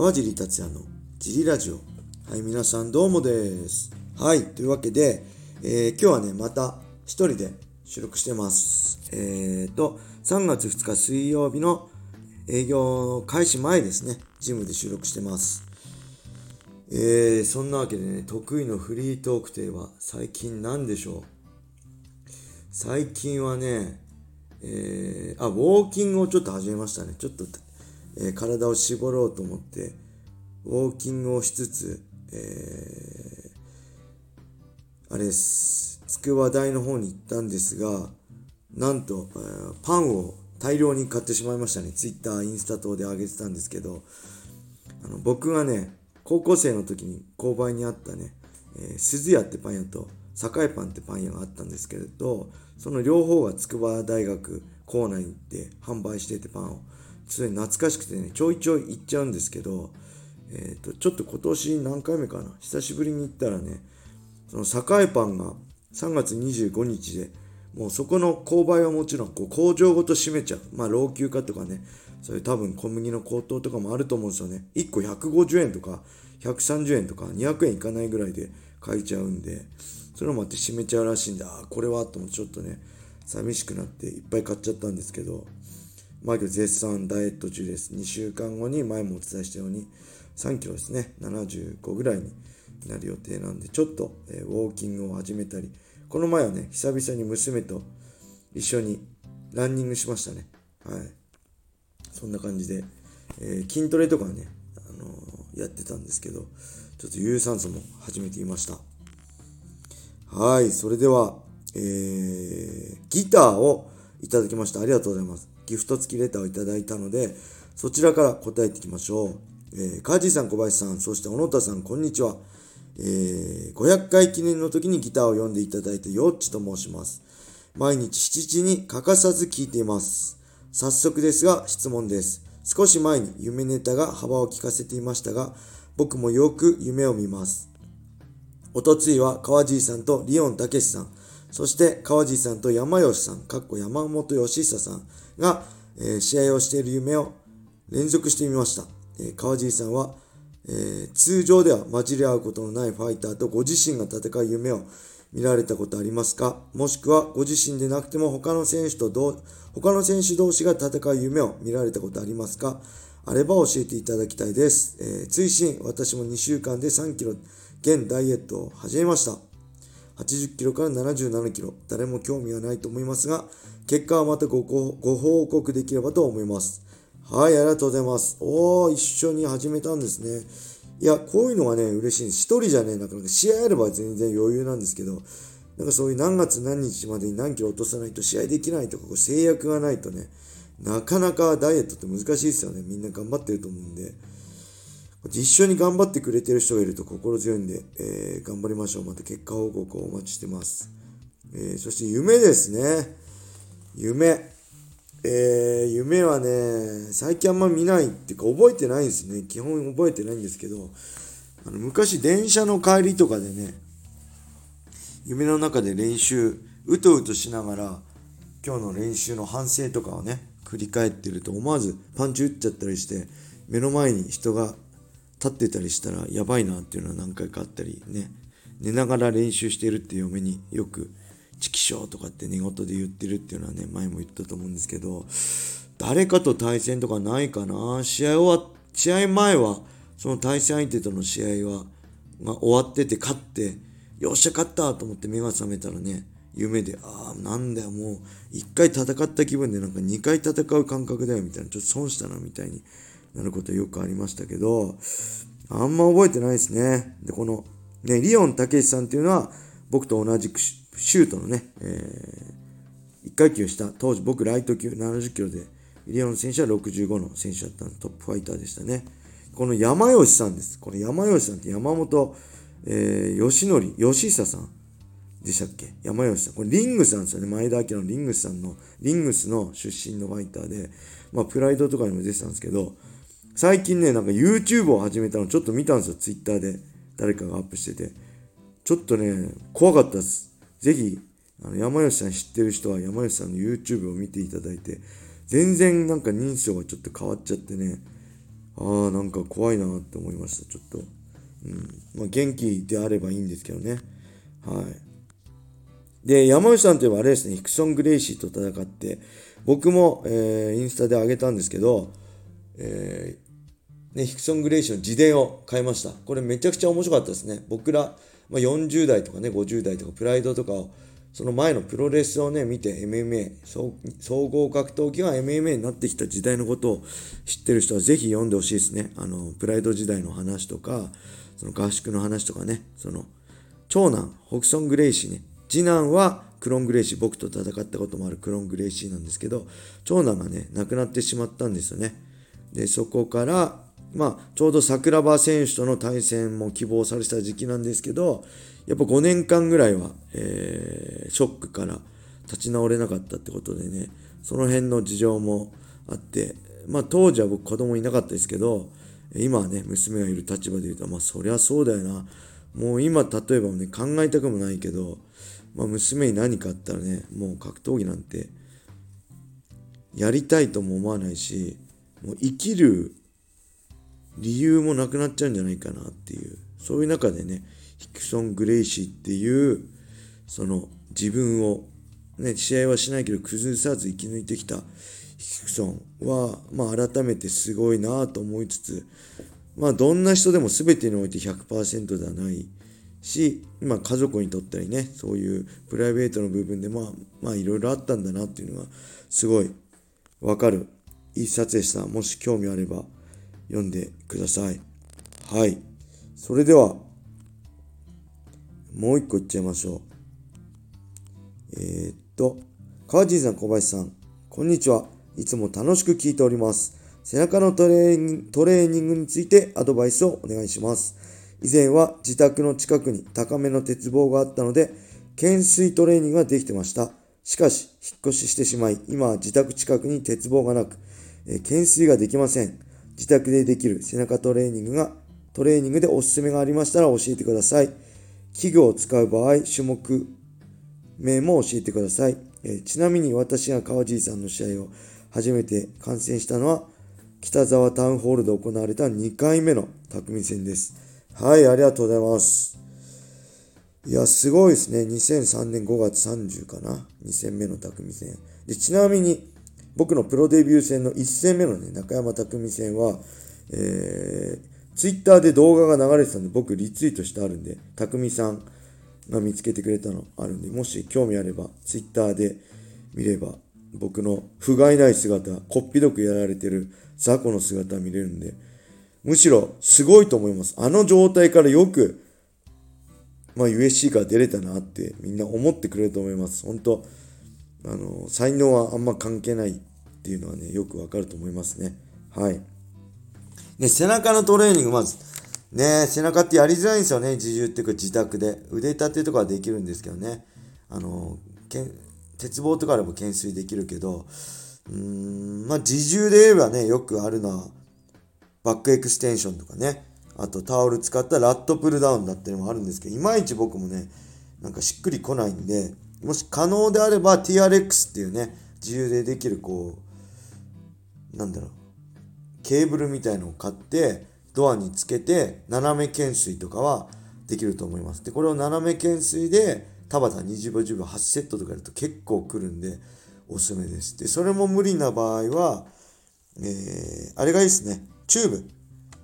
川尻達也のジリラジオ。はい、皆さんどうもです。はい、というわけで、えー、今日はね、また一人で収録してます。えーと、3月2日水曜日の営業開始前ですね、ジムで収録してます。えー、そんなわけでね、得意のフリートークテーは最近何でしょう最近はね、えー、あ、ウォーキングをちょっと始めましたね。ちょっとえ、体を絞ろうと思って、ウォーキングをしつつ、えー、あれです、筑波大の方に行ったんですが、なんと、えー、パンを大量に買ってしまいましたね。ツイッター、インスタ等で上げてたんですけど、あの僕がね、高校生の時に購買にあったね、えー、鈴屋ってパン屋と栄パンってパン屋があったんですけれど、その両方が筑波大学構内に行って販売しててパンを。それ懐かしくてね、ちょいちょい行っちゃうんですけど、えっ、ー、と、ちょっと今年何回目かな、久しぶりに行ったらね、その栄パンが3月25日で、もうそこの購買はもちろんこう工場ごと閉めちゃう。まあ老朽化とかね、そういう多分小麦の高騰とかもあると思うんですよね。1個150円とか130円とか200円いかないぐらいで買えちゃうんで、それもあって閉めちゃうらしいんで、ああ、これはと思ってちょっとね、寂しくなっていっぱい買っちゃったんですけど、マイケル絶賛ダイエット中です。2週間後に前もお伝えしたように3キロですね、75ぐらいになる予定なんで、ちょっと、え、ウォーキングを始めたり、この前はね、久々に娘と一緒にランニングしましたね。はい。そんな感じで、えー、筋トレとかね、あのー、やってたんですけど、ちょっと有酸素も始めていました。はい、それでは、えー、ギターをいただきました。ありがとうございます。ギフト付きレターをいただいたので、そちらから答えていきましょう。えー、カージーさん、小林さん、そして小野田さん、こんにちは。えー、500回記念の時にギターを読んでいただいたよっちと申します。毎日7時に欠かさず聞いています。早速ですが質問です。少し前に夢ネタが幅を利かせていましたが、僕もよく夢を見ます。おとついは川尻さんとリオンたけしさん、そして川地さんと山吉さん、かっこ山本義久さんが、えー、試合をしている夢を連続してみました。えー、川地さんは、えー、通常では混じり合うことのないファイターとご自身が戦う夢を見られたことありますか？もしくはご自身でなくても他の選手と同他の選手同士が戦う夢を見られたことありますか？あれば教えていただきたいです。えー、追伸、私も2週間で3キロ現ダイエットを始めました。80キロから77キロ。誰も興味はないと思いますが、結果はまたごご報告できればと思います。はい、ありがとうございます。おー、一緒に始めたんですね。いや、こういうのがね、嬉しいんです。一人じゃね、なかなか試合あれば全然余裕なんですけど、なんかそういう何月何日までに何キロ落とさないと試合できないとか、こう制約がないとね、なかなかダイエットって難しいですよね。みんな頑張ってると思うんで。一緒に頑張ってくれてる人がいると心強いんで、えー、頑張りましょう。また結果報告をお待ちしてます。えー、そして夢ですね。夢。えー、夢はね、最近あんま見ないっていうか覚えてないですね。基本覚えてないんですけど、あの昔電車の帰りとかでね、夢の中で練習、うとうとしながら、今日の練習の反省とかをね、繰り返ってると思わずパンチ打っちゃったりして、目の前に人が立ってたりしたらやばいなっていうのは何回かあったりね。寝ながら練習してるって嫁によく「チキショー」とかって寝言で言ってるっていうのはね前も言ったと思うんですけど誰かと対戦とかないかな。試合終わ試合前はその対戦相手との試合はが終わってて勝ってよっしゃ勝ったと思って目が覚めたらね夢で、ああ、なんだよ、もう、一回戦った気分でなんか二回戦う感覚だよ、みたいな、ちょっと損したな、みたいになることよくありましたけど、あんま覚えてないですね。で、この、ね、リオン・たけしさんっていうのは、僕と同じくシュートのね、えー、1階級下、当時僕ライト級70キロで、リオン選手は65の選手だったのトップファイターでしたね。この山吉さんです。この山吉さんって山本、えー、義則、義久さんでしたっけ？山吉さん。これリングスなんですよね。前田明のリングスさんの、リングスの出身のファイターで、まあ、プライドとかにも出てたんですけど、最近ね、なんか YouTube を始めたのちょっと見たんですよ、Twitter で。誰かがアップしてて。ちょっとね、怖かったです。ぜひ、あの山吉さん知ってる人は山吉さんの YouTube を見ていただいて、全然なんか認証がちょっと変わっちゃってね、ああ、なんか怖いなって思いました、ちょっと。うん。まあ、元気であればいいんですけどね。はい。で、山内さんといえばあれですね、ヒクソン・グレイシーと戦って、僕も、えー、インスタで上げたんですけど、えー、ね、ヒクソン・グレイシーの自伝を買いました。これめちゃくちゃ面白かったですね。僕ら、まあ、40代とかね、50代とか、プライドとかを、その前のプロレスをね、見て MMA、総合格闘技が MMA になってきた時代のことを知ってる人はぜひ読んでほしいですね。あの、プライド時代の話とか、その合宿の話とかね、その、長男、ホクソン・グレイシーね、次男はクロン・グレイシー、僕と戦ったこともあるクロン・グレイシーなんですけど、長男がね、亡くなってしまったんですよね。で、そこから、まあ、ちょうど桜庭選手との対戦も希望された時期なんですけど、やっぱ5年間ぐらいは、えー、ショックから立ち直れなかったってことでね、その辺の事情もあって、まあ当時は僕子供いなかったですけど、今はね、娘がいる立場で言うと、まあそりゃそうだよな。もう今例えばね、考えたくもないけど、まあ娘に何かあったらね、もう格闘技なんてやりたいとも思わないし、もう生きる理由もなくなっちゃうんじゃないかなっていう、そういう中でね、ヒクソン・グレイシーっていう、その自分を、ね、試合はしないけど崩さず生き抜いてきたヒクソンは、まあ改めてすごいなと思いつつ、まあどんな人でも全てにおいて100%ではないし、まあ家族にとったりね、そういうプライベートの部分でまあ、まあいろいろあったんだなっていうのがすごいわかる。一冊でした。もし興味あれば。読んでください。はい。それでは、もう一個いっちゃいましょう。えー、っと、川地さん、小林さん、こんにちは。いつも楽しく聞いております。背中のトレーニングについてアドバイスをお願いします。以前は自宅の近くに高めの鉄棒があったので、懸垂トレーニングができてました。しかし、引っ越ししてしまい、今は自宅近くに鉄棒がなく、え、懸垂ができません。自宅でできる背中トレーニングが、トレーニングでおすすめがありましたら教えてください。器具を使う場合、種目名も教えてください。えちなみに私が川尻さんの試合を初めて観戦したのは、北沢タウンホールで行われた2回目の匠戦です。はい、ありがとうございます。いや、すごいですね。2003年5月30かな。2戦目の匠戦。で、ちなみに、僕のプロデビュー戦の1戦目のね、中山匠戦は、えー、ツイッターで動画が流れてたんで、僕リツイートしてあるんで、たくみさんが見つけてくれたのあるんで、もし興味あれば、ツイッターで見れば、僕の不甲斐ない姿、こっぴどくやられてる雑魚の姿見れるんで、むしろすごいと思います。あの状態からよく、まあ USC から出れたなってみんな思ってくれると思います。本当あの、才能はあんま関係ないっていうのはね、よくわかると思いますね。はい。ね、背中のトレーニング、まず。ね、背中ってやりづらいんですよね。自重っていうか自宅で。腕立てとかはできるんですけどね。あの、けん鉄棒とかでも懸垂できるけど、うーん、まあ自重で言えばね、よくあるのは、バックエクステンションとかね。あとタオル使ったラットプルダウンだったりもあるんですけど、いまいち僕もね、なんかしっくりこないんで、もし可能であれば TRX っていうね、自由でできるこう、なんだろう、ケーブルみたいのを買ってドアにつけて斜め懸垂とかはできると思います。で、これを斜め懸垂で田畑20秒10秒8セットとかやると結構くるんでおすすめです。で、それも無理な場合は、えー、あれがいいですね。チューブ。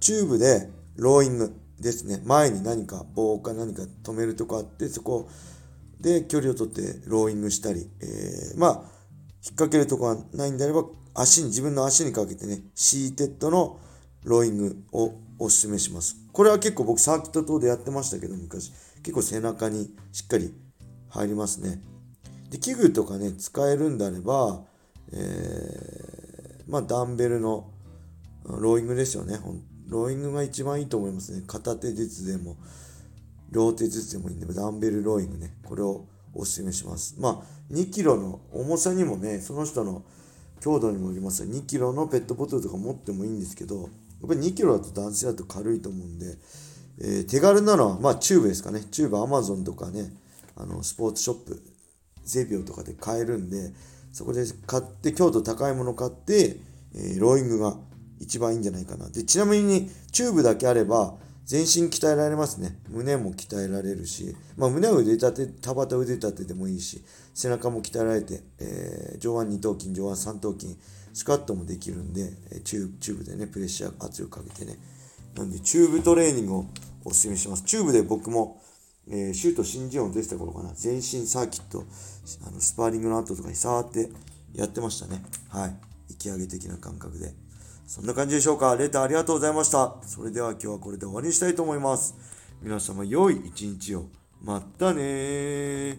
チューブでローイングですね。前に何か棒か何か止めるとこあって、そこで距離を取ってローイングしたり、えー、まあ、引っ掛けるとこがないんであれば、足に、自分の足にかけてね、シーテッドのローイングをお勧めします。これは結構僕サーキット等でやってましたけど、昔。結構背中にしっかり入りますね。で、器具とかね、使えるんであれば、えー、まあ、ダンベルのローイングですよね。ローイングが一番いいと思いますね。片手ずつでも、両手ずつでもいいんで、ダンベルローイングね。これをお勧めします。まあ、2キロの重さにもね、その人の強度にもよります2キロのペットボトルとか持ってもいいんですけど、やっぱり2キロだと男性だと軽いと思うんで、えー、手軽なのは、まあ、チューブですかね。チューブ、アマゾンとかね、あの、スポーツショップ、ゼビオとかで買えるんで、そこで買って、強度高いもの買って、えー、ローイングが一番いいんじゃないかな。で、ちなみにチューブだけあれば、全身鍛えられますね。胸も鍛えられるし、まあ、胸を腕立て、タバタ腕立てでもいいし、背中も鍛えられて、えー、上腕二頭筋、上腕三頭筋、スクワットもできるんで、チュ、チューブでね、プレッシャー圧力かけてね。なんで、チューブトレーニングをお勧めします。チューブで僕も、えー、シュート新人王出てた頃かな、全身サーキット、あのスパーリングの後とかに触ってやってましたね。はい。引き上げ的な感覚で。そんな感じでしょうか？レターありがとうございました。それでは今日はこれで終わりにしたいと思います。皆様良い一日を。またね